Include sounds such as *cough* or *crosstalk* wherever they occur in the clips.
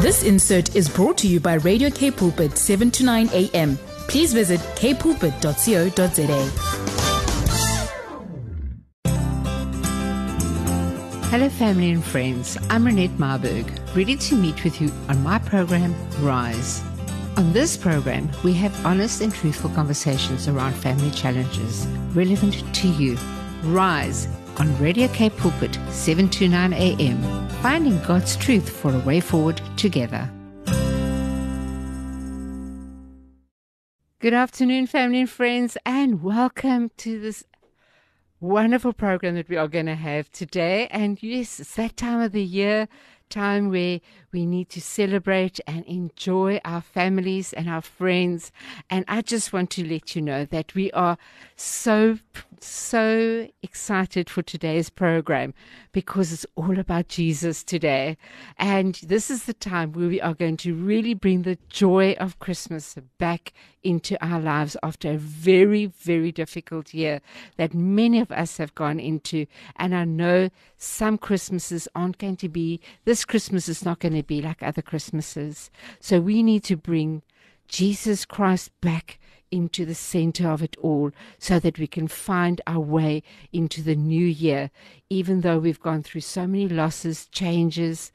This insert is brought to you by Radio K Pulpit 7 to 9 a.m. Please visit kpulpit.co.za. Hello, family and friends. I'm Renette Marburg, ready to meet with you on my program, Rise. On this program, we have honest and truthful conversations around family challenges relevant to you. Rise on Radio K Pulpit, 7 to 9 a.m. Finding God's truth for a way forward together. Good afternoon, family and friends, and welcome to this wonderful program that we are going to have today. And yes, it's that time of the year, time where we need to celebrate and enjoy our families and our friends. And I just want to let you know that we are so, so excited for today's program because it's all about Jesus today. And this is the time where we are going to really bring the joy of Christmas back into our lives after a very, very difficult year that many of us have gone into. And I know some Christmases aren't going to be, this Christmas is not going to be like other Christmases. So we need to bring Jesus Christ back into the center of it all so that we can find our way into the new year, even though we've gone through so many losses, changes,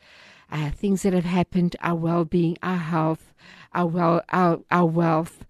uh, things that have happened, our well being, our health, our, well, our, our wealth,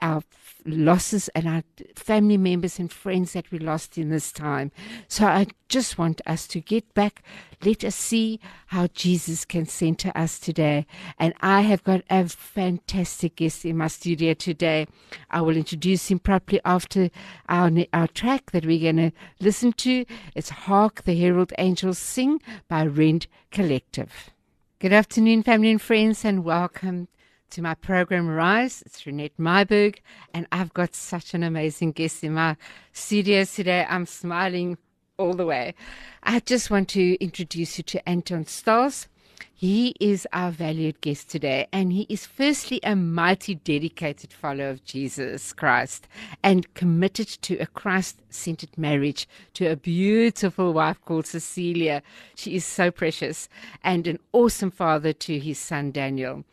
our losses and our family members and friends that we lost in this time. So I just want us to get back. Let us see how Jesus can center us today. And I have got a fantastic guest in my studio today. I will introduce him properly after our, our track that we're going to listen to. It's Hark the Herald Angels Sing by Rend Collective. Good afternoon, family and friends, and welcome to my program Rise. It's Renette Myberg, and I've got such an amazing guest in my studio today. I'm smiling all the way. I just want to introduce you to Anton Stoltz. He is our valued guest today, and he is firstly a mighty dedicated follower of Jesus Christ and committed to a Christ centered marriage to a beautiful wife called Cecilia. She is so precious, and an awesome father to his son Daniel.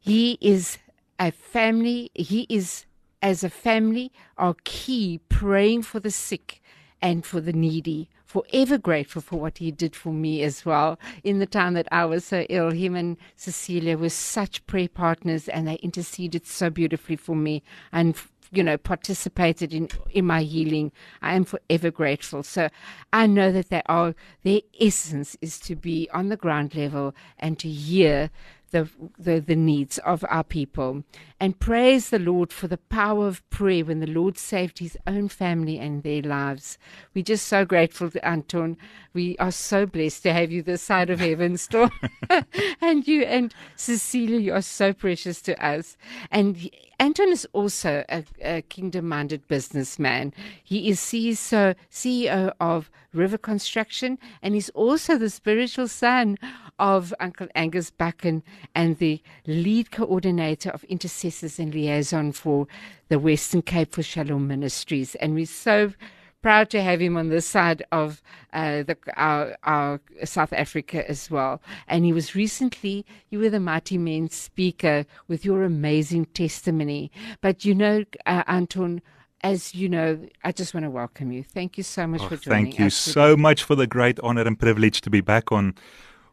He is a family, he is, as a family, our key praying for the sick and for the needy. Forever grateful for what he did for me as well. In the time that I was so ill, him and Cecilia were such prayer partners and they interceded so beautifully for me and you know, participated in, in my healing. I am forever grateful. So I know that they are, their essence is to be on the ground level and to hear the, the, the needs of our people. And praise the Lord for the power of prayer when the Lord saved his own family and their lives. We're just so grateful to Anton. We are so blessed to have you this side of heaven, Storm. *laughs* and you and Cecilia, you are so precious to us. And Anton is also a, a kingdom minded businessman. He is CEO, CEO of River Construction, and he's also the spiritual son of Uncle Angus Buchan and the lead coordinator of intercessors and liaison for the Western Cape for Shalom Ministries. And we're so proud to have him on this side of uh, the, our, our, South Africa as well. And he was recently, you were the Mighty Men speaker with your amazing testimony. But you know, uh, Anton, as you know, I just want to welcome you. Thank you so much oh, for joining Thank you so much for the great honor and privilege to be back on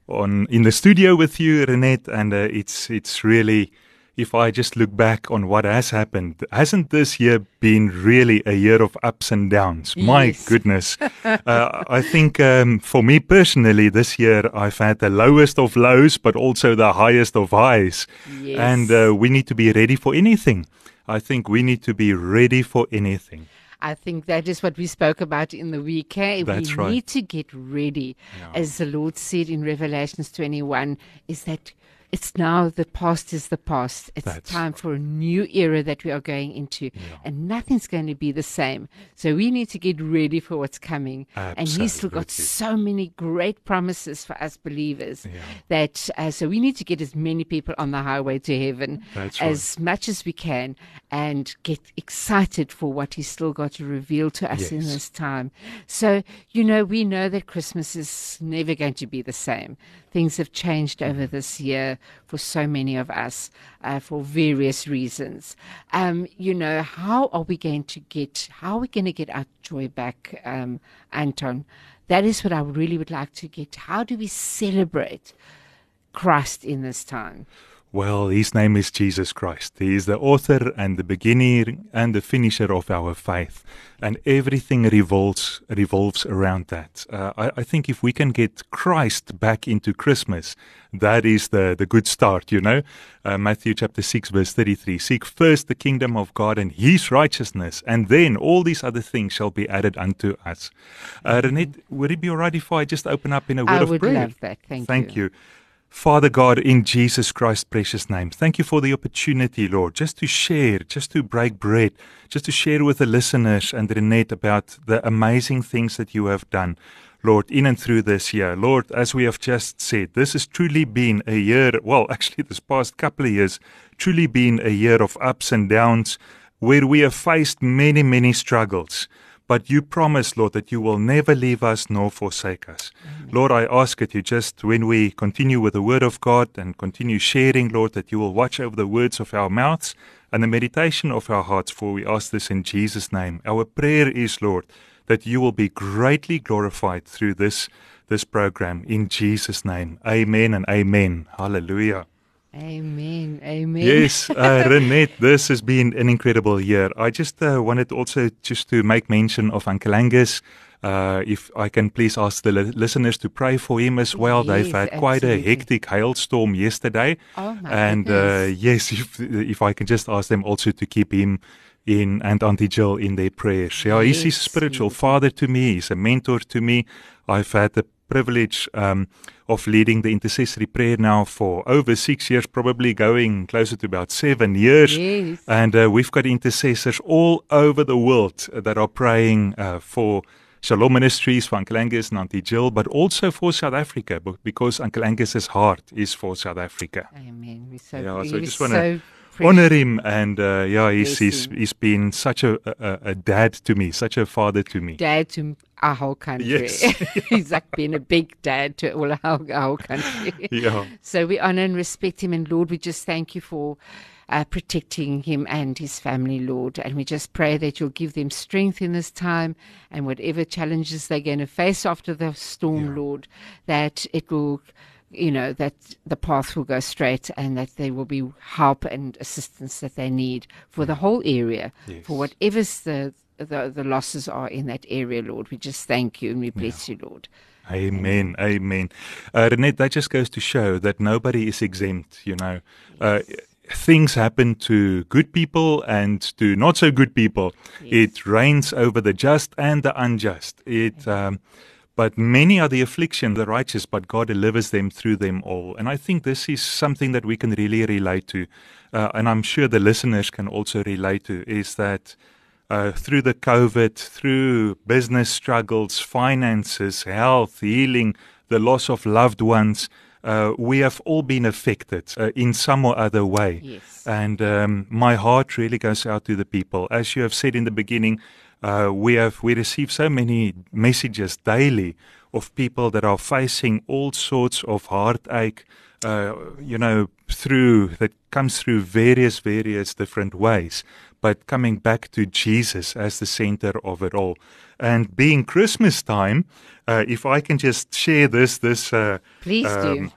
on in the studio with you, Renette, and uh, it's it's really. If I just look back on what has happened, hasn't this year been really a year of ups and downs? Yes. My *laughs* goodness. uh, I think um, for me personally, this year I've had the lowest of lows, but also the highest of highs. Yes. And uh, we need to be ready for anything. I think we need to be ready for anything. I think that is what we spoke about in the week. Eh? That's we right. need to get ready, yeah. as the Lord said in Revelations 21, is that it's now the past is the past. It's That's time for a new era that we are going into, and nothing's going to be the same. So we need to get ready for what's coming. And He's still got so many great promises for us believers Yeah. that uh, so we need to get as many people on the highway to heaven That's right. as much as we can and get excited for what He's still got to reveal to us in this time. So, you know, we know that Christmas is never going to be the same. Things have changed over this year for so many of us uh, for various reasons. Um, you know, how are we going to get, how are we going to get our joy back, um, Anton? That is what I really would like to get. How do we celebrate Christ in this time? Well, his name is Jesus Christ. He is the author and the beginner and the finisher of our faith, and everything revolves revolves around that. Uh, I, I think if we can get Christ back into Christmas, that is the the good start. You know, uh, Matthew chapter six verse thirty three: Seek first the kingdom of God and His righteousness, and then all these other things shall be added unto us. Uh, Renette, would it be alright if I just open up in a word I of would prayer? love that. Thank, Thank you. Father God, in Jesus Christ's precious name, thank you for the opportunity, Lord, just to share, just to break bread, just to share with the listeners and Renette about the amazing things that you have done, Lord, in and through this year. Lord, as we have just said, this has truly been a year, well, *laughs* actually, this past couple of years, truly been a year of ups and downs where we have faced many, many struggles. But you promise, Lord, that you will never leave us nor forsake us. Lord, I ask that you just, when we continue with the word of God and continue sharing, Lord, that you will watch over the words of our mouths and the meditation of our hearts, for we ask this in Jesus' name. Our prayer is, Lord, that you will be greatly glorified through this, this program. In Jesus' name. Amen and amen. Hallelujah. Amen. Amen. Yes, uh, *laughs* Renette, this has been an incredible year. I just uh, wanted also just to make mention of Uncle Angus. Uh, if I can please ask the li- listeners to pray for him as well. They've Yes, had quite a hectic hailstorm yesterday. Oh, my and uh, yes, *laughs* if, if I can just ask them also to keep him in and Auntie Jill in their prayers. Yeah, he's his spiritual yes. father to me. He's a mentor to me. I've had the privilege um, of leading the intercessory prayer now for over six years, probably going closer to about seven years. Yes. And uh, we've got intercessors all over the world that are praying uh, for Shalom Ministries, for Uncle Angus and Auntie Jill, but also for South Africa, because Uncle Angus's heart is for South Africa. Amen. We're so, Yeah, so I just wanna so Honor him, and uh, yeah, he's, he's he's been such a, a a dad to me, such a father to me. dad to our whole country. Yes. *laughs* *laughs* He's like being a big dad to all our, our whole country. *laughs* Yeah. So we honor and respect him. And Lord, we just thank you for uh, protecting him and his family, Lord. And we just pray that you'll give them strength in this time and whatever challenges they're going to face after the storm, Lord, that it will. You know, that the path will go straight and that there will be help and assistance that they need for the whole area, Yes. for whatever's the, the the losses are in that area, Lord. We just thank you and we bless you, Lord. Amen. Amen. Uh, Renette, that just goes to show that nobody is exempt, you know. Uh, things happen to good people and to not so good people. It reigns over the just and the unjust. It, um, but many are the affliction, the righteous, but God delivers them through them all. And I think this is something that we can really relate to. Uh, and I'm sure the listeners can also relate to is that uh, through the COVID, through business struggles, finances, health, healing, the loss of loved ones, uh, we have all been affected uh, in some or other way. Yes. And um, my heart really goes out to the people. As you have said in the beginning, uh, we have we receive so many messages daily of people that are facing all sorts of heartache. Uh, you know, through that comes through various various different ways, but coming back to Jesus as the center of it all. And being Christmas time, uh, if I can just share this this uh, Please do.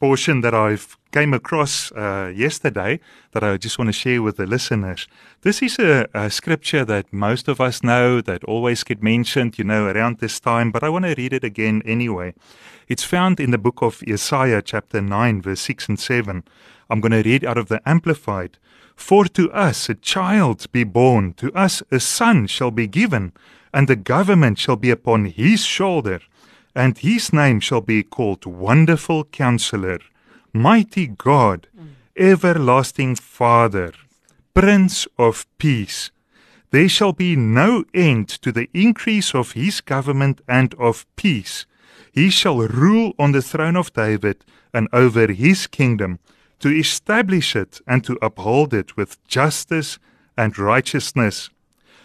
portion that I've came across uh, yesterday that I just want to share with the listeners. This is a, a scripture that most of us know that always get mentioned, you know, around this time, but I want to read it again anyway. It's found in the book of Isaiah, chapter 9, verse 6 and 7. I'm going to read out of the Amplified. For to us a child be born, to us a son shall be given, and the government shall be upon his shoulder and his name shall be called Wonderful Counselor, Mighty God, everlasting Father, Prince of Peace. There shall be no end to the increase of his government and of peace. He shall rule on the throne of David and over his kingdom, to establish it and to uphold it with justice and righteousness.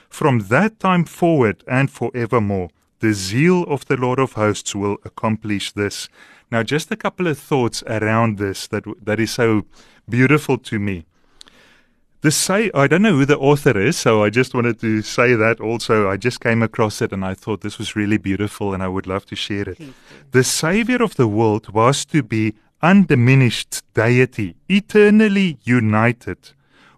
From that time forward and forevermore, the zeal of the Lord of hosts will accomplish this. Now, just a couple of thoughts around this that, that is so beautiful to me. The say I don't know who the author is, so I just wanted to say that also. I just came across it and I thought this was really beautiful and I would love to share it. The savior of the world was to be undiminished deity, eternally united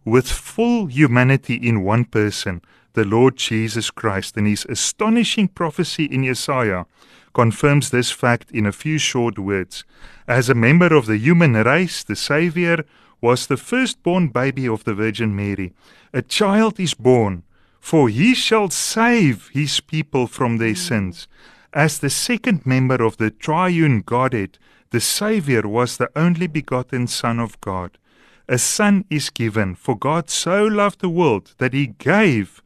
with full humanity in one person, the Lord Jesus Christ. And his astonishing prophecy in Isaiah confirms this fact in a few short words. As a member of the human race, the Savior was the firstborn baby of the Virgin Mary. A child is born, for he shall save his people from their mm. sins. As the second member of the triune Godhead, the Saviour was the only begotten Son of God. A Son is given, for God so loved the world that he gave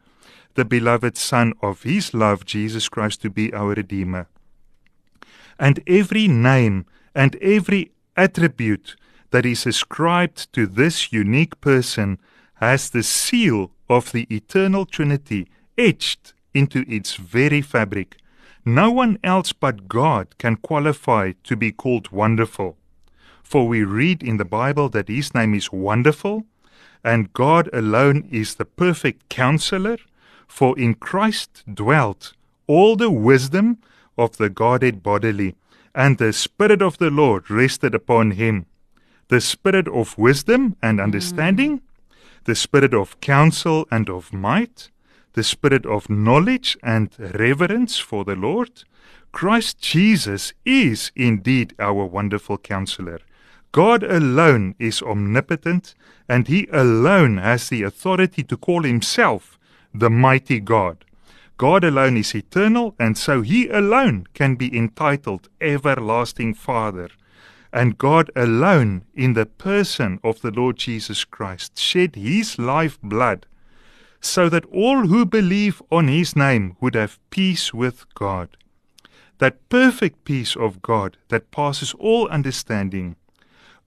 the beloved Son of his love, Jesus Christ, to be our Redeemer. And every name and every attribute that is ascribed to this unique person has the seal of the eternal Trinity etched into its very fabric. No one else but God can qualify to be called wonderful. For we read in the Bible that his name is wonderful, and God alone is the perfect counselor, for in Christ dwelt all the wisdom of the Godhead bodily, and the Spirit of the Lord rested upon him the spirit of wisdom and understanding, mm. the spirit of counsel and of might, the spirit of knowledge and reverence for the Lord. Christ Jesus is indeed our wonderful counselor. God alone is omnipotent, and He alone has the authority to call Himself the mighty God. God alone is eternal, and so He alone can be entitled Everlasting Father and God alone, in the person of the Lord Jesus Christ, shed his life blood so that all who believe on his name would have peace with God. That perfect peace of God that passes all understanding.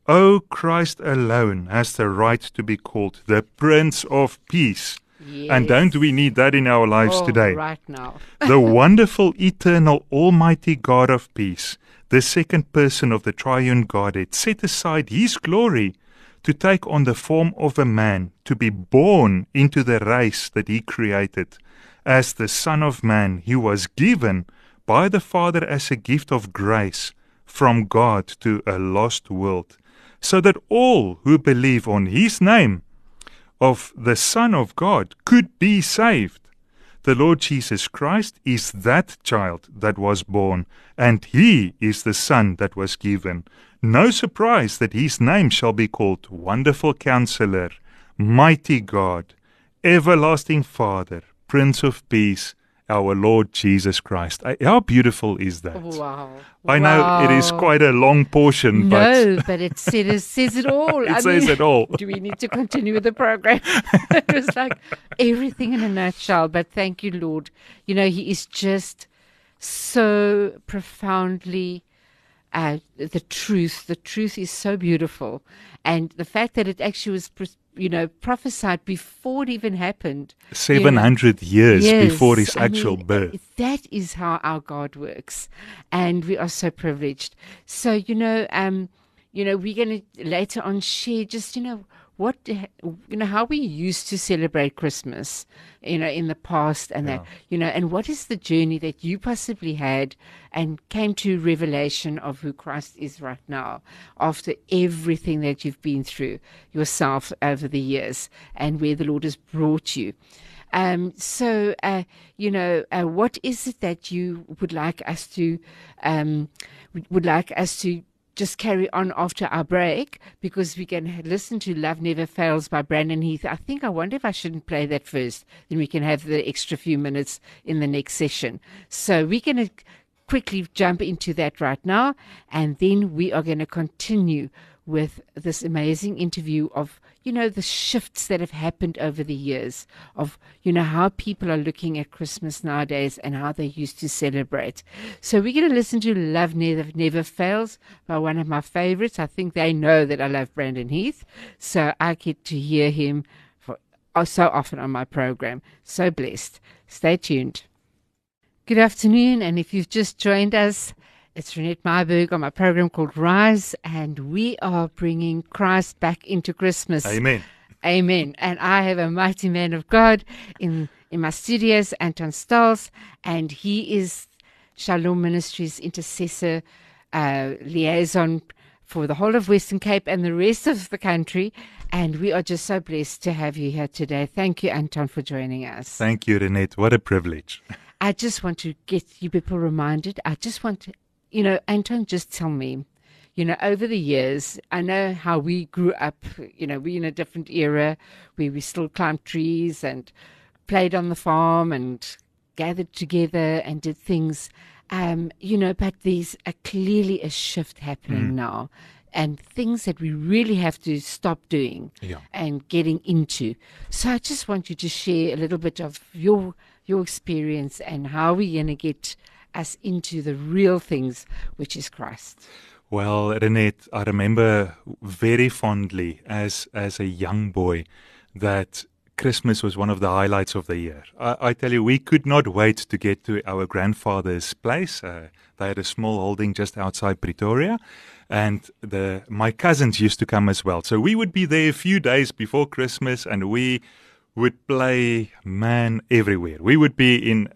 O oh, Christ alone has the right to be called the Prince of Peace. Yes. And don't we need that in our lives oh, today? Right now. *laughs* the wonderful, eternal, almighty God of peace the second person of the triune Godhead, set aside his glory to take on the form of a man, to be born into the race that he created. As the Son of Man, he was given by the Father as a gift of grace from God to a lost world, so that all who believe on his name of the Son of God could be saved. The Lord Jesus Christ is that child that was born, and he is the Son that was given. No surprise that his name shall be called Wonderful Counselor, Mighty God, Everlasting Father, Prince of Peace, our Lord Jesus Christ. How beautiful is that? Wow. I know it is quite a long portion, no, but, but it says, says it all. *laughs* it I says mean, it all. *laughs* Do we need to continue with the program? *laughs* it was like everything in a nutshell. But thank you, Lord. You know, He is just so profoundly uh, the truth. The truth is so beautiful, and the fact that it actually was you know, prophesied before it even happened. 700 you know. years yes, before his actual I mean, birth. That is how our God works. And we are so privileged. So, you know, um, you know, we're going to later on share just, you know, what you know how we used to celebrate Christmas, you know, in the past, and yeah. that you know, and what is the journey that you possibly had and came to revelation of who Christ is right now after everything that you've been through yourself over the years and where the Lord has brought you. Um, so, uh, you know, uh, what is it that you would like us to, um, would like us to just carry on after our break because we can listen to Love Never Fails by Brandon Heath. I think I wonder if I shouldn't play that first. Then we can have the extra few minutes in the next session. So we're going to quickly jump into that right now, and then we are going to continue with this amazing interview of you know the shifts that have happened over the years of you know how people are looking at Christmas nowadays and how they used to celebrate. So we're going to listen to Love Never Never Fails by one of my favorites. I think they know that I love Brandon Heath, so I get to hear him for oh, so often on my program. So blessed. Stay tuned. Good afternoon, and if you've just joined us, it's Renette Myberg on my program called Rise, and we are bringing Christ back into Christmas. Amen. Amen. And I have a mighty man of God in, in my studios, Anton Stoltz, and he is Shalom Ministries intercessor uh, liaison for the whole of Western Cape and the rest of the country. And we are just so blessed to have you here today. Thank you, Anton, for joining us. Thank you, Renette. What a privilege. I just want to get you people reminded. I just want to, you know, Anton, just tell me, you know, over the years, I know how we grew up. You know, we in a different era where we still climbed trees and played on the farm and gathered together and did things. Um, you know, but there's a clearly a shift happening now and things that we really have to stop doing Yeah. and getting into. So I just want you to share a little bit of your your experience and how we're going to get us into the real things, which is Christ. Well, Renette, I remember very fondly as as a young boy that Christmas was one of the highlights of the year. I, I tell you, we could not wait to get to our grandfather's place. Uh, they had a small holding just outside Pretoria, and the my cousins used to come as well. So we would be there a few days before Christmas, and we would play man everywhere. We would be in,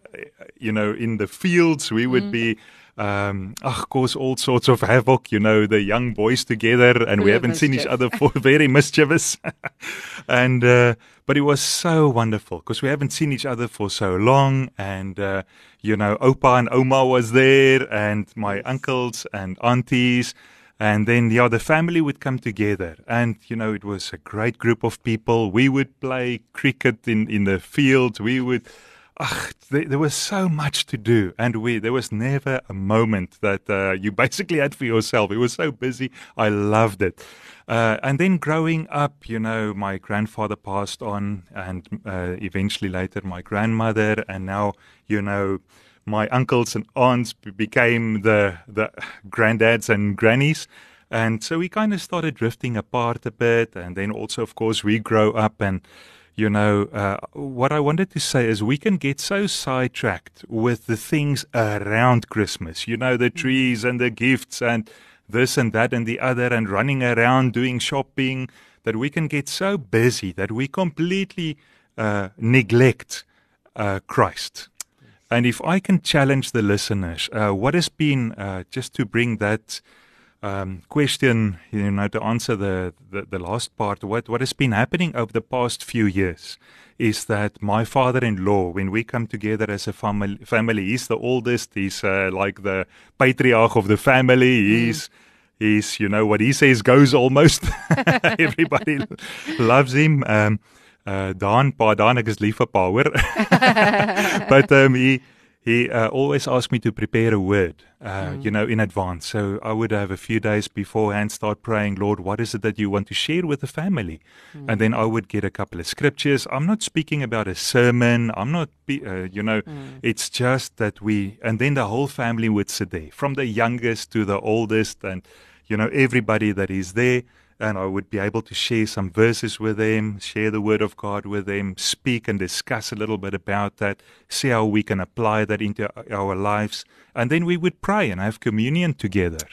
you know, in the fields. We would be um, of course, all sorts of havoc, you know, the young boys together, and we haven't seen each other for *laughs* very mischievous. *laughs* and, uh, but it was so wonderful because we haven't seen each other for so long. And, uh, you know, Opa and Oma was there, and my uncles and aunties. And then, yeah, the family would come together. And, you know, it was a great group of people. We would play cricket in, in the field. We would, Ugh, there, there was so much to do, and we there was never a moment that uh, you *laughs* basically had for yourself. It was so busy. I loved it. Uh, and then growing up, you know, my grandfather passed on, and uh, eventually later my grandmother, and now, you know, my uncles and aunts became the the granddads and grannies. And so we kind of started drifting apart a bit, and then also, of course, we grow up and you know, uh, what I wanted to say is we can get so sidetracked with the things around Christmas, you know, the trees and the gifts and this and that and the other, and running around doing shopping, that we can get so busy that we completely uh, neglect uh, Christ. And if I can challenge the listeners, uh, what has been, uh, just to bring that um, question, you know, to answer the, the, the last part, what, what has been happening over the past few years is that my father-in-law, when we come together as a family, family he's the oldest, he's uh, like the patriarch of the family, he's, he's, you know, what he says goes almost. *laughs* *laughs* Everybody loves him. Um, uh, Daan, pa, Daan, ek is lief vir pa, hoor. *laughs* *laughs* but um, he he uh, always asked me to prepare a word, uh, you know, in advance. So I would have a few days beforehand start praying, Lord, what is it that you want to share with the family? And then I would get a couple of scriptures. I'm not speaking about a sermon. I'm not, be, uh, you know, it's just that we, and then the whole family would sit there, from the youngest to the oldest, and you know, everybody that is there and I would be able to share some verses with them, share the word of God with them, speak and discuss a little bit about that, see how we can apply that into our lives. And then we would pray and have communion together.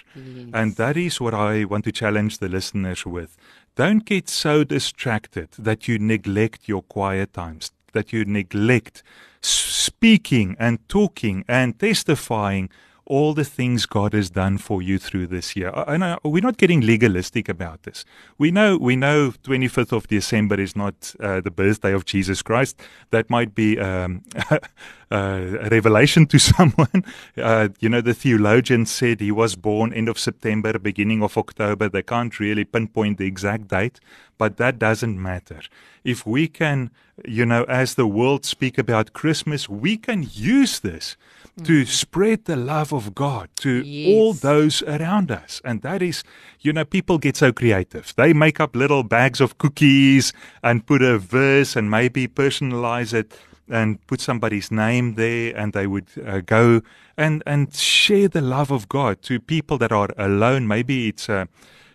And that is what I want to challenge the listeners with. Don't get so distracted that you neglect your quiet times, that you neglect speaking and talking and testifying all the things God has done for you through this year. And I, we're not getting legalistic about this. We know we know 25th of December is not uh, the birthday of Jesus Christ. That might be um, *laughs* a revelation to *laughs* someone. Uh, you know, the theologian said he was born end of September, beginning of October. They can't really pinpoint the exact date, but that doesn't matter. If we can, you know, as the world speak about Christmas, we can use this to spread the love of God to all those around us. And that is, you know, people get so creative. They make up little bags of cookies and put a verse and maybe personalize it and put somebody's name there and they would uh, go and and share the love of God to people that are alone. Maybe it's a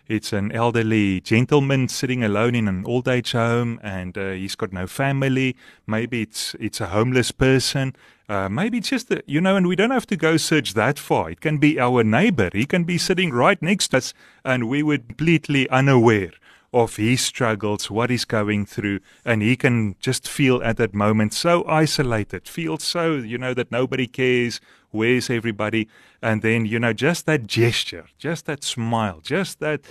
it's an elderly gentleman sitting alone in an old age home and uh, he's got no family. Maybe it's it's a homeless person. Uh, maybe just you know and we don't have to go search that far. It can be our neighbor. He can be sitting right next to us and we would completely unaware of his struggles, what he's going through, and he can just feel at that moment so isolated, feel so, you know, that nobody cares, where's everybody? And then, you know, just that gesture, just that smile, just that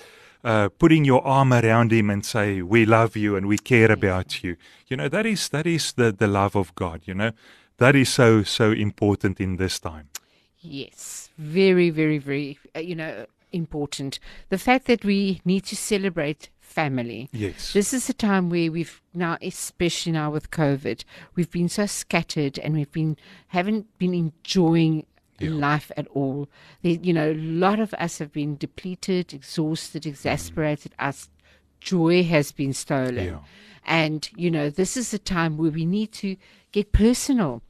uh, putting your arm around him and say, We love you and we care about you. You know, that is that is the, the love of God, you know. That is so so important in this time. Yes, very, very, very, uh, you know, important. The fact that we need to celebrate family. Yes. This is a time where we've now, especially now with COVID, we've been so scattered and we've been haven't been enjoying Yeah. life at all. You know, a lot of us have been depleted, exhausted, exasperated. Mm-hmm. Us joy has been stolen, Yeah. and you know, this is a time where we need to get personal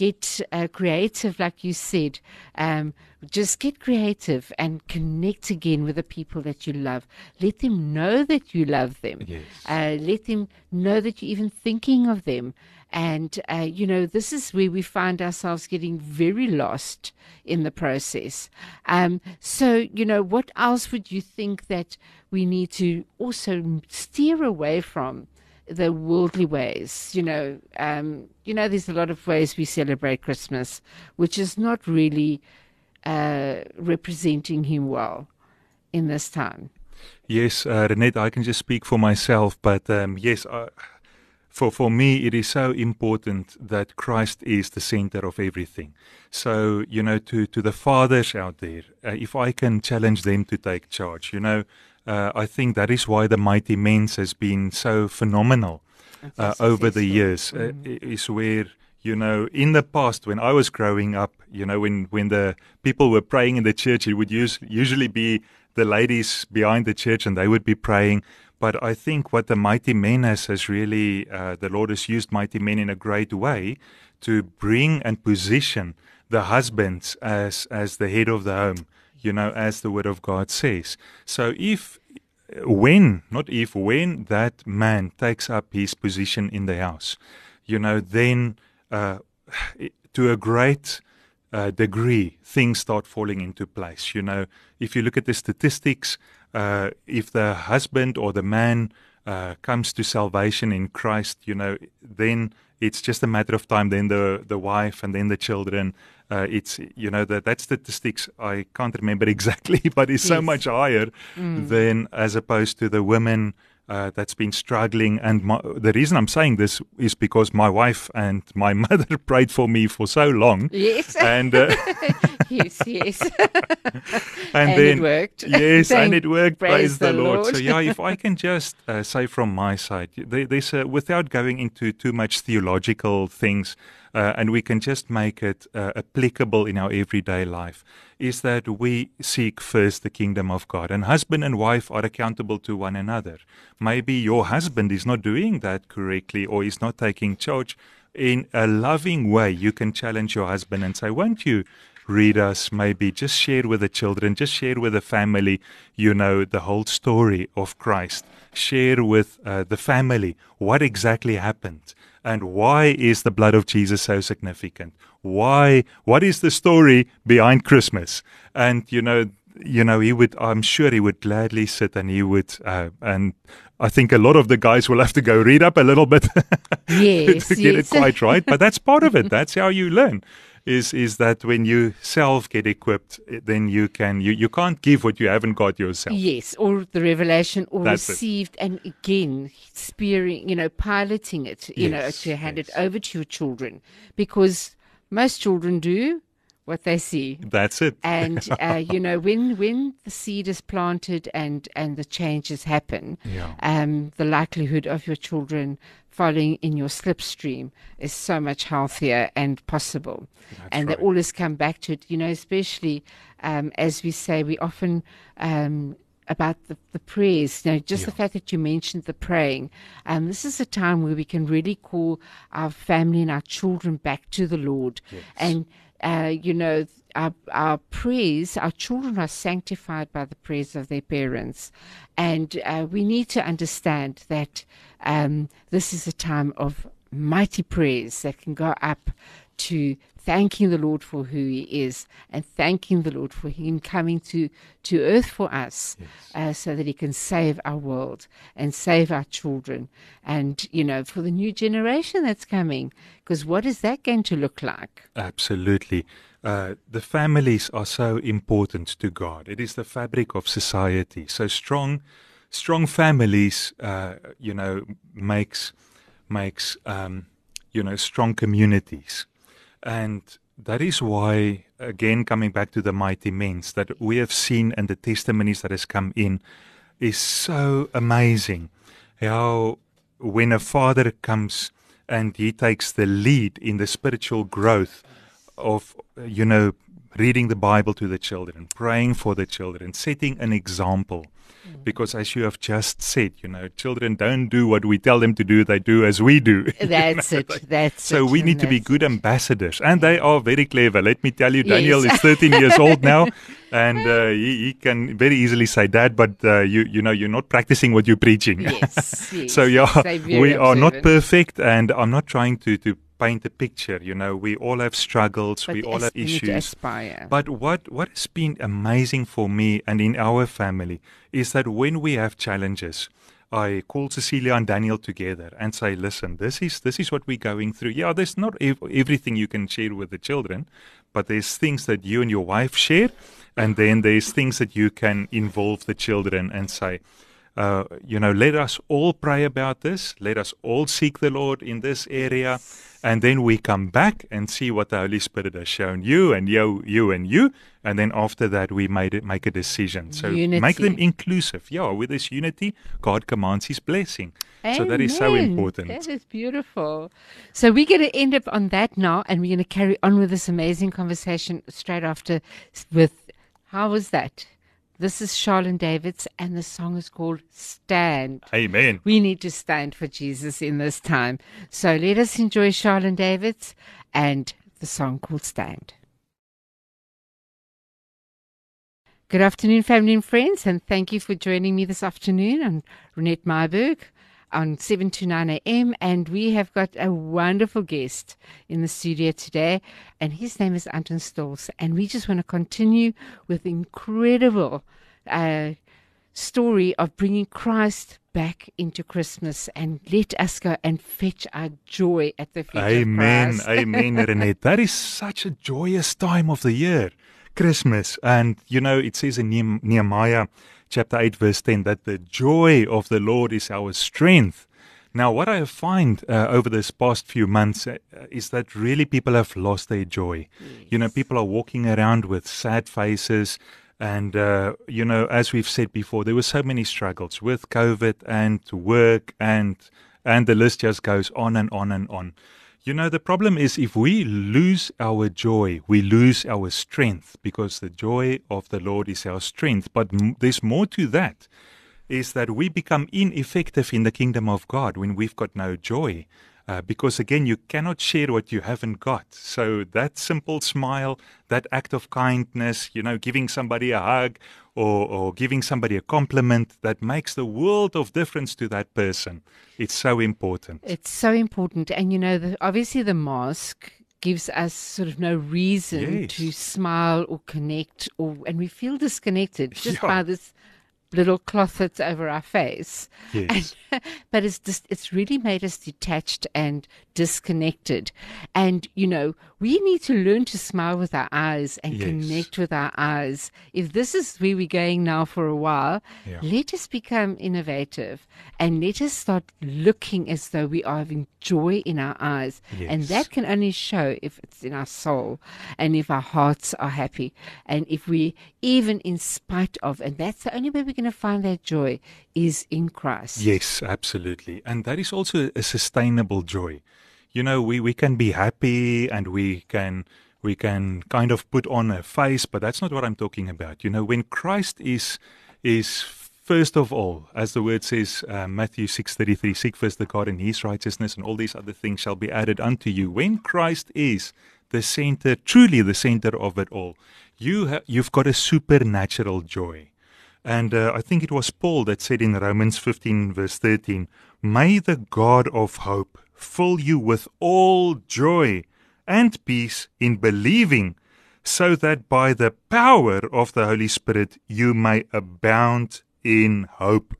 get uh, creative, like you said. Um, just get creative and connect again with the people that you love. Let them know that you love them. Yes. Uh, let them know that you're even thinking of them. And, uh, you know, this is where we find ourselves getting very lost in the process. Um, so, you know, what else would you think that we need to also steer away from? The worldly ways. You know, um, you know, there's a lot of ways we celebrate Christmas, which is not really uh, representing Him well in this time. Yes, uh, Renette, I can just speak for myself, but um, yes, uh, for for me, it is so important that Christ is the center of everything. So you know, to to the fathers out there, uh, if I can challenge them to take charge, you know, uh, I think that is why the mighty men's has been so phenomenal uh, over the years. Uh, is where you know, in the past when I was growing up, you know, when when the people were praying in the church, it would use, usually be the ladies behind the church and they would be praying. But I think what the mighty men has has really, uh, the Lord has used mighty men in a great way to bring and position the husbands as as the head of the home. You know, as the Word of God says. So if when, not if, when that man takes up his position in the house, you know, then uh, *sighs* to a great uh, degree, things start falling into place. You know, if you look at the statistics, uh, if the husband or the man uh, comes to salvation in Christ, you know, then it's just a matter of time. Then the the wife and then the children. Uh, it's you know that that statistics I can't remember *laughs* exactly, but it's so much higher than as opposed to the women uh, that's been struggling. And my, the reason I'm saying this is because my wife and my *laughs* mother prayed for me for so long. Yes, And uh, *laughs* yes, yes. *laughs* and, And it worked. Yes, Thank- and it worked. Praise, praise the, the Lord. So yeah, if I can just uh, say from my side, there, there's a, without going into too much theological things, uh, and we can just make it uh, applicable in our everyday life, is that we seek first the kingdom of God, and husband and wife are accountable to one another. Maybe your husband is not doing that correctly, or is not taking charge. In a loving way, you can challenge your husband and say, "Won't you?" read us, maybe just share with the children, just share with the family, you know, the whole story of Christ. Share with uh, the family what exactly happened and why is the blood of Jesus so significant? Why, what is the story behind Christmas? And, you know, you know, he would, I'm sure he would gladly sit and he would, uh, and I think a lot of the guys will have to go read up a little bit *laughs* Yes, to get yes. it quite right. But that's part of it. That's how you learn. Is is that when you self get equipped, eh, then you can you, you can't give what you haven't got yourself. Yes, or the revelation, or That's it. received, and again, spearing, you know, piloting it, you know, to hand it over to your children, because most children do what they see. That's it. And *laughs* uh, you know, when when the seed is planted and and the changes happen, Yeah. um, the likelihood of your children following in your slipstream is so much healthier and possible. and right. they always come back to it. You know, especially um, as we say, we often. Um, about the, the prayers, you know, just the fact that you mentioned the praying. Um, this is a time where we can really call our family and our children back to the Lord. And, uh, you know, our, our prayers, our children are sanctified by the prayers of their parents. And uh, we need to understand that um, this is a time of mighty prayers that can go up to thanking the Lord for who He is and thanking the Lord for Him coming to, to earth for us uh, so that He can save our world and save our children and, you know, for the new generation that's coming. Because what is that going to look like? Absolutely. Uh, the families are so important to God. It is the fabric of society. So strong, strong families, uh, you know, makes makes um, you know strong communities, and that is why, again, coming back to the mighty men's that we have seen and the testimonies that has come in is so amazing. How when a father comes and he takes the lead in the spiritual growth of you know reading the bible to the children praying for the children setting an example because as you have just said you know children don't do what we tell them to do they do as we do *laughs* That's it. That's so it. So we need to be good ambassadors and they are very clever let me tell you Yes. daniel is 13 years old now *laughs* and uh, he, he can very easily say that, but uh, you you know you're not practicing what you're preaching Yes, *laughs* yes. so yeah, we are not perfect, and I'm not trying to to paint a picture. You know, we all have struggles, But we all have we need to issues. But what what has been amazing for me and in our family is that when we have challenges. I call Cecilia and Daniel together and say, "Listen, this is this is what we're going through. Yeah, there's not ev- everything you can share with the children, but there's things that you and your wife share, and then there's things that you can involve the children and say, uh, you know, let us all pray about this. Let us all seek the Lord in this area. And then we come back and see what the Holy Spirit has shown you and you, you and you. And then after that, we made it, make a decision. So make them inclusive. Yeah, with this unity, God commands His blessing. So that is so important. That is beautiful. So we're going to end up on that now, and we're going to carry on with this amazing conversation straight after. With how was that? This is Charlene Davids, and the song is called "Stand." Amen. We need to stand for Jesus in this time. So let us enjoy Charlene Davids and the song called Stand. Good afternoon, family and friends, and thank you for joining me this afternoon. I'm Renette Myberg on 7 to 9 a.m., and we have got a wonderful guest in the studio today, and his name is Anton Stoltz, and we just want to continue with the incredible uh, story of bringing Christ back into Christmas and let us go and fetch our joy at the feet Amen. of Christ. *laughs* Amen, Renette. That is such a joyous time of the year, Christmas. And, you know, it says in Nehem- Nehemiah chapter 8, verse 10, that the joy of the Lord is our strength. Now, what I find uh, over this past few months uh, is that really people have lost their joy. You know, people are walking around with sad faces. And, uh, you know, as we've said before, there were so many struggles with COVID and work and, and the list just goes on and on and on. You know, the problem is if we lose our joy, we lose our strength because the joy of the Lord is our strength. But m- there's more to that is that we become ineffective in the kingdom of God when we've got no joy. Uh, because again, you cannot share what you haven't got. So that simple smile, that act of kindness, you know, giving somebody a hug or, or giving somebody a compliment, that makes the world of difference to that person. It's so important. It's so important. And, you know, the, obviously the mask gives us sort of no reason Yes. to smile or connect, or and we feel disconnected *laughs* just Yeah. by this little cloth that's over our face. Yes. And, *laughs* but it's just, it's really made us detached and disconnected. And, you know, we need to learn to smile with our eyes and Yes. connect with our eyes. If this is where we're going now for a while, Yeah. let us become innovative and let us start looking as though we are having joy in our eyes. And that can only show if it's in our soul and if our hearts are happy. And if we, even in spite of, and that's the only way we're going to find that joy is in Christ. Yes, absolutely. And that is also a sustainable joy. You know, we, we can be happy and we can we can kind of put on a face, but that's not what I'm talking about. You know, when Christ is is first of all, as the word says, uh, Matthew six thirty three, seek first the God and His righteousness, and all these other things shall be added unto you. When Christ is the center, truly the center of it all, you ha- you've got a supernatural joy. And uh, I think it was Paul that said in Romans 15, verse 13, May the God of hope fill you with all joy and peace in believing, so that by the power of the Holy Spirit you may abound in hope.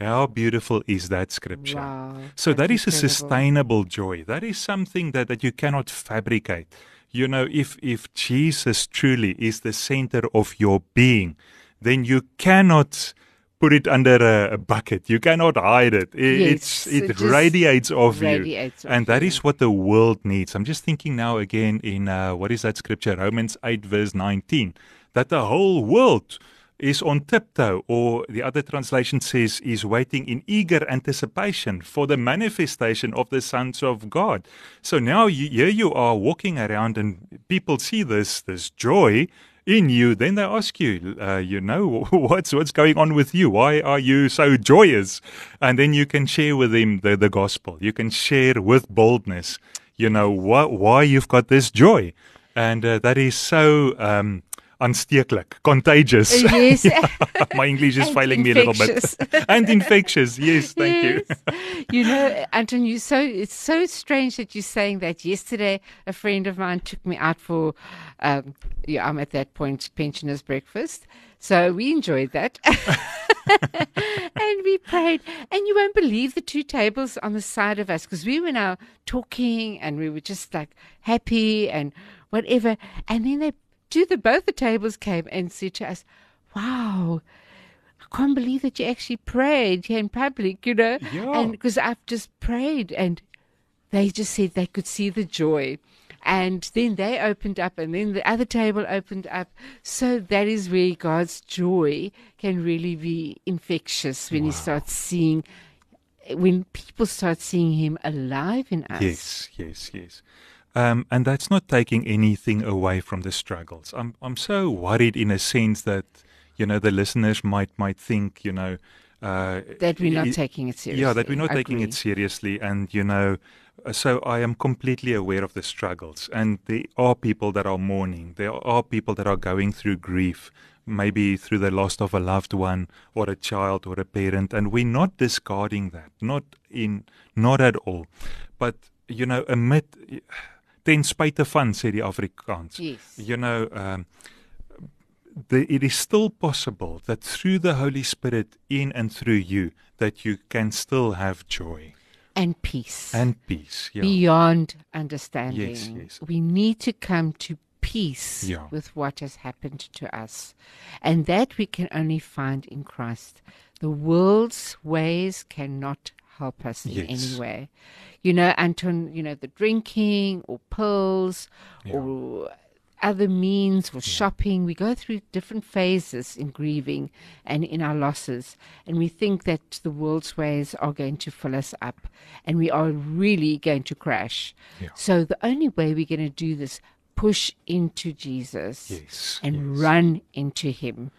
How beautiful is that scripture? Wow, so that's is a sustainable joy. That is something that, that you cannot fabricate. You know, if if Jesus truly is the center of your being, then you cannot put it under a, a bucket. You cannot hide it. I- Yes, it's it, it radiates of radiates you, off and that you. is what the world needs. I'm just thinking now again in uh, what is that scripture? Romans eight verse nineteen, that the whole world is on tiptoe, or the other translation says is waiting in eager anticipation for the manifestation of the sons of God. So now you, here you are walking around, and people see this this joy in you. Then they ask you, uh, you know, *laughs* what's what's going on with you? Why are you so joyous? And then you can share with them the, the gospel. You can share with boldness, you know, wh- why you've got this joy, and uh, that is so. Um, Unsteeklik, contagious. Yes. *laughs* My English is failing me a little bit. *laughs* and infectious, yes, thank you. You know, Anton, you so it's so strange that you're saying that. Yesterday, a friend of mine took me out for, um, yeah, I'm at that point pensioners breakfast, so we enjoyed that. *laughs* and we prayed, and you won't believe the two tables on the side of us because we were now talking and we were just like happy and whatever. And then they, two the both the tables came and said to us, "Wow." I can't believe that you actually prayed here in public, you know? Yeah. And because I've just prayed and they just said they could see the joy. And then they opened up, and then the other table opened up. So that is where God's joy can really be infectious when He starts seeing, when people start seeing Him alive in us. Yes, yes, yes. Um, and that's not taking anything away from the struggles. I'm I'm so worried in a sense that you know the listeners might might think you know uh, That we're not i- taking it seriously. Yeah, that we're not I taking agree. it seriously, and you know, uh, so I am completely aware of the struggles, and there are people that are mourning. There are people that are going through grief, maybe through the loss of a loved one or a child or a parent, and we're not discarding that, not in, not at all, but you know, amid ten spite van sê die Afrikaans. Yes. You know, um, the, it is still possible that through the Holy Spirit in and through you that you can still have joy And peace. and peace. Yeah. beyond understanding. Yes, yes. We need to come to peace Yeah. with what has happened to us. And that we can only find in Christ. The world's ways cannot help us in Yes. any way. You know, Anton, you know, the drinking or pills Yeah. or other means or shopping. We go through different phases in grieving and in our losses. And we think that the world's ways are going to fill us up and we are really going to crash. Yeah. So the only way we're going to do this, push into Jesus Yes, and yes. run into Him.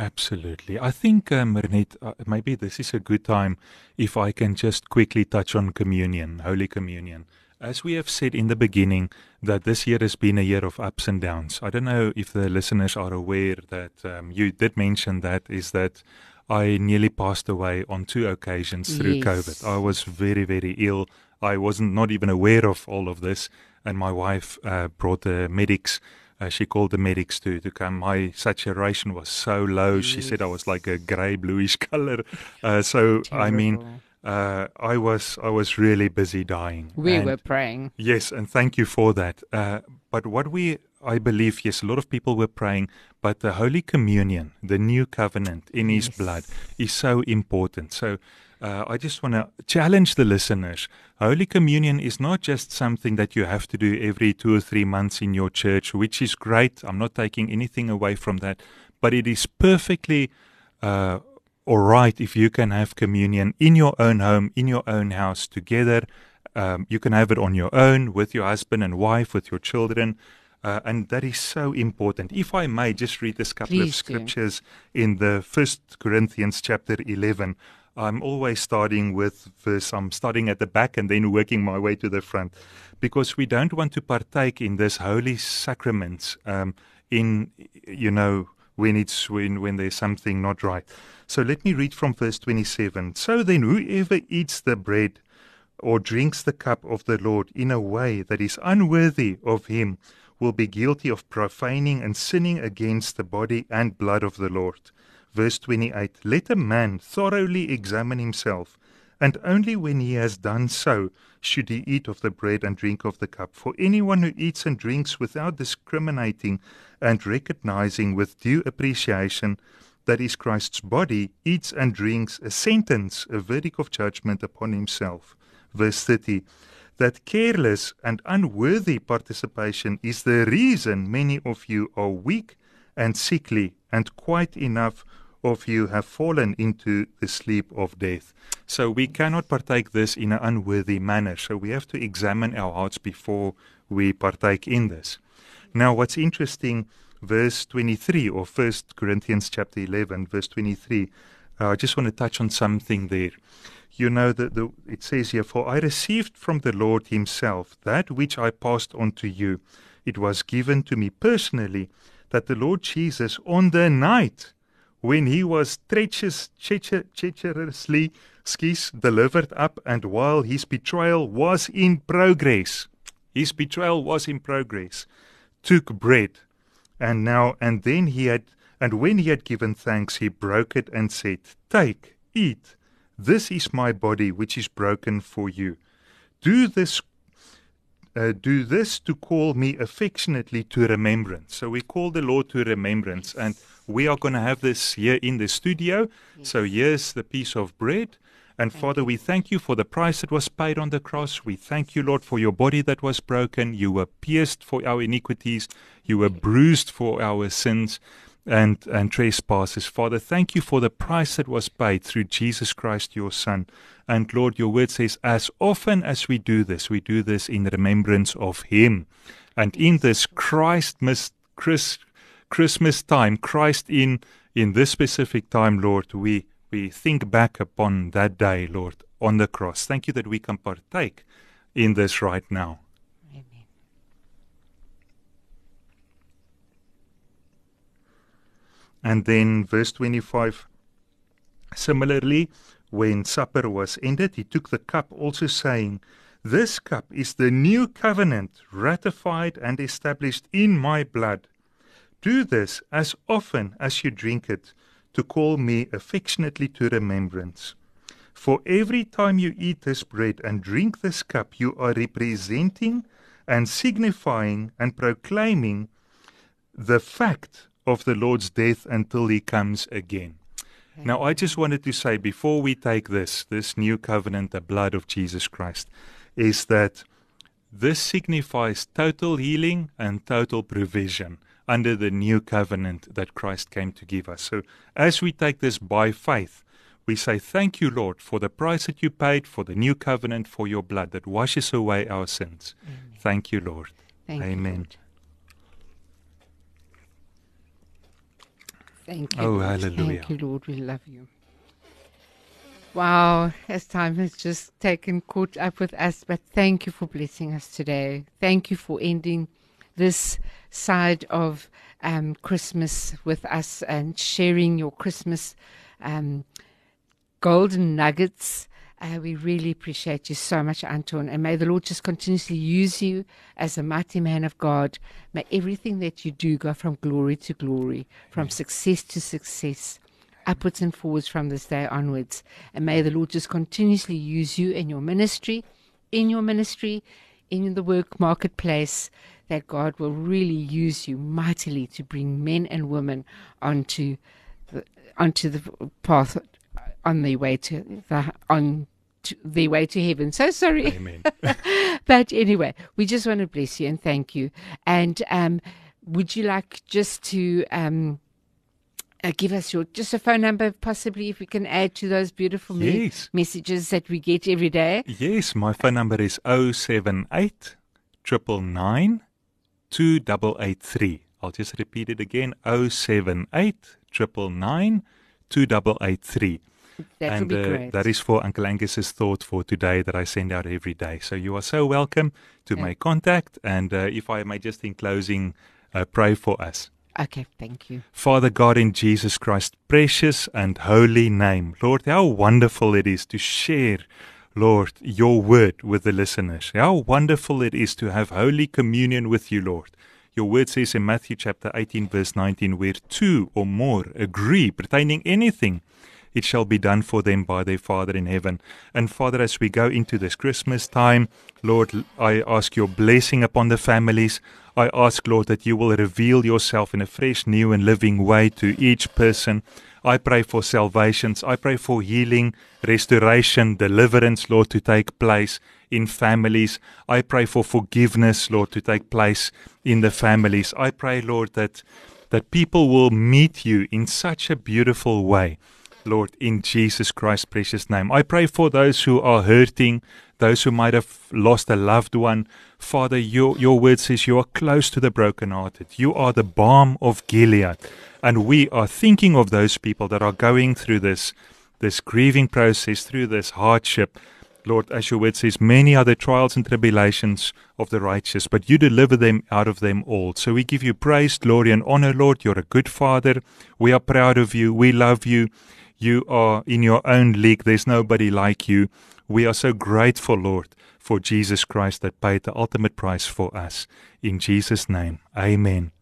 Absolutely. I think, um, uh, maybe this is a good time if I can just quickly touch on communion, Holy Communion. As we have said in the beginning, that this year has been a year of ups and downs. I don't know if the listeners are aware that um, you did mention that, is that I nearly passed away on two occasions through Yes. COVID. I was very, very ill. I wasn't not even aware of all of this, and my wife uh, brought the medics. Uh, she called the medics to to come. My saturation was so low. She said I was like a grey bluish *laughs* color. Uh, so I mean, uh, I was I was really busy dying. We And- were praying. Yes, and thank you for that. Uh, but what we, I believe, yes, a lot of people were praying, but the Holy Communion, the new covenant in His Yes. blood, is so important. So uh, I just want to challenge the listeners. Holy Communion is not just something that you have to do every two or three months in your church, which is great. I'm not taking anything away from that, but it is perfectly. Uh, all right if you can have communion in your own home, in your own house, together. Um, you can have it on your own with your husband and wife, with your children. Uh, and that is so important. If I may just read this couple Please of do. scriptures in the First Corinthians chapter 11. I'm always starting with verse, I'm starting at the back and then working my way to the front because we don't want to partake in this holy sacrament um, in, you know, when it's when when there's something not right. So let me read from verse 27. So then whoever eats the bread or drinks the cup of the Lord in a way that is unworthy of him will be guilty of profaning and sinning against the body and blood of the Lord. Verse 28 Let a man thoroughly examine himself, and only when he has done so should he eat of the bread and drink of the cup. For anyone who eats and drinks without discriminating and recognizing with due appreciation that is Christ's body, eats and drinks a sentence, a verdict of judgment upon himself. Verse 30 That careless and unworthy participation is the reason many of you are weak and sickly, and quite enough of you have fallen into the sleep of death. So we cannot partake this in an unworthy manner. So we have to examine our hearts before we partake in this. Now, what's interesting, verse 23 or First Corinthians chapter 11, verse 23. uh, I just want to touch on something there. You know that the, it says here, "For I received from the Lord Himself that which I passed on to you. It was given to me personally that the Lord Jesus, on the night when He was treacherous, treacher- treacherously skis, delivered up, and while His betrayal was in progress, His betrayal was in progress." took bread. And now and then he had and when he had given thanks he broke it and said take eat. This is my body which is broken for you. Do this uh, do this to call me affectionately to remembrance. So we call the lord to remembrance. And we are going to have this here in the studio so here's the piece of bread and Father, we thank you for the price that was paid on the cross. We thank you, Lord, for your body that was broken. You were pierced for our iniquities. You were bruised for our sins and, and trespasses. Father, thank you for the price that was paid through Jesus Christ, your Son. And Lord, your word says, as often as we do this, we do this in remembrance of Him. And in this Christ mis- Chris, Christmas time, Christ in in this specific time, Lord, we we think back upon that day, Lord, on the cross. Thank you that we can partake in this right now. Amen. And then verse 25 Similarly, when supper was ended, he took the cup, also saying, This cup is the new covenant, ratified and established in my blood. Do this as often as you drink it, to call me affectionately to remembrance. For every time you eat this bread and drink this cup, you are representing and signifying and proclaiming the fact of the Lord's death until he comes again. Now, I just wanted to say before we take this, this new covenant, the blood of Jesus Christ, is that this signifies total healing and total provision under the new covenant that Christ came to give us. So, as we take this by faith, we say, Thank you, Lord, for the price that you paid, for the new covenant, for your blood that washes away our sins. Thank you, Lord. Thank you, Amen. Lord. Thank you. Oh, Lord. hallelujah. Thank you, Lord. We love you. Wow, as time has just taken caught up with us, but thank you for blessing us today. Thank you for ending this side of um, Christmas with us and sharing your Christmas um, golden nuggets. Uh, we really appreciate you so much, Anton. And may the Lord just continuously use you as a mighty man of God. May everything that you do go from glory to glory, from success to success. upwards and forwards from this day onwards. And may the Lord just continuously use you in your ministry, in your ministry, in the work marketplace, that God will really use you mightily to bring men and women onto the, onto the path on their way to the on to their way to heaven. So sorry. Amen. *laughs* but anyway, we just want to bless you and thank you. And um, would you like just to um, uh, give us your just a phone number, possibly if we can add to those beautiful me- messages that we get every day? Yes, my phone number is 078 999 2883. I'll just repeat it again 078 999 2883. That and uh, that is for Uncle Angus's thought for today that I send out every day. So you are so welcome to Yeah. make contact. And uh, if I may just in closing uh, pray for us. okay, thank you. Father God, in Jesus Christ's precious and holy name, Lord, how wonderful it is to share, Lord, your word with the listeners. How wonderful it is to have holy communion with you, Lord. Your word says in Matthew chapter 18, verse 19, where two or more agree pertaining anything, it shall be done for them by their Father in heaven. And Father, as we go into this Christmas time, Lord, I ask your blessing upon the families. I ask, Lord, that you will reveal yourself in a fresh, new, and living way to each person. I pray for salvations. I pray for healing, restoration, deliverance, Lord, to take place in families. I pray for forgiveness, Lord, to take place in the families. I pray, Lord, that that people will meet you in such a beautiful way. Lord, in Jesus Christ's precious name. I pray for those who are hurting, those who might have lost a loved one. Father, your, your word says you are close to the brokenhearted. You are the balm of Gilead. And we are thinking of those people that are going through this, this grieving process, through this hardship. Lord, as your word says, many are the trials and tribulations of the righteous, but you deliver them out of them all. So we give you praise, glory, and honor, Lord. You're a good Father. We are proud of you. We love you. You are in your own league. There's nobody like you. We are so grateful, Lord, for Jesus Christ that paid the ultimate price for us. In Jesus' name, amen.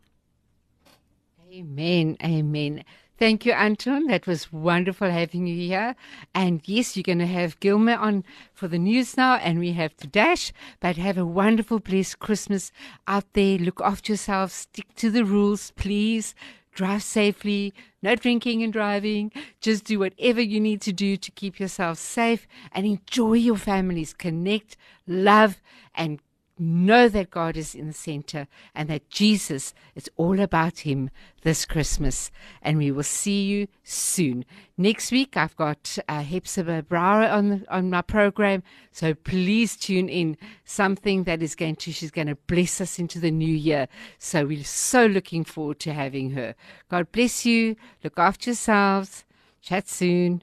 Amen. Amen. Thank you, Anton. That was wonderful having you here. And yes, you're going to have Gilmer on for the news now, and we have to dash. But have a wonderful, blessed Christmas out there. Look after yourselves. Stick to the rules, please. Drive safely. No drinking and driving. Just do whatever you need to do to keep yourself safe and enjoy your families. Connect, love, and know that God is in the center and that Jesus is all about Him this Christmas. And we will see you soon. Next week, I've got uh, Hepzibah Brower on, on my program. So please tune in. Something that is going to, she's going to bless us into the new year. So we're so looking forward to having her. God bless you. Look after yourselves. Chat soon.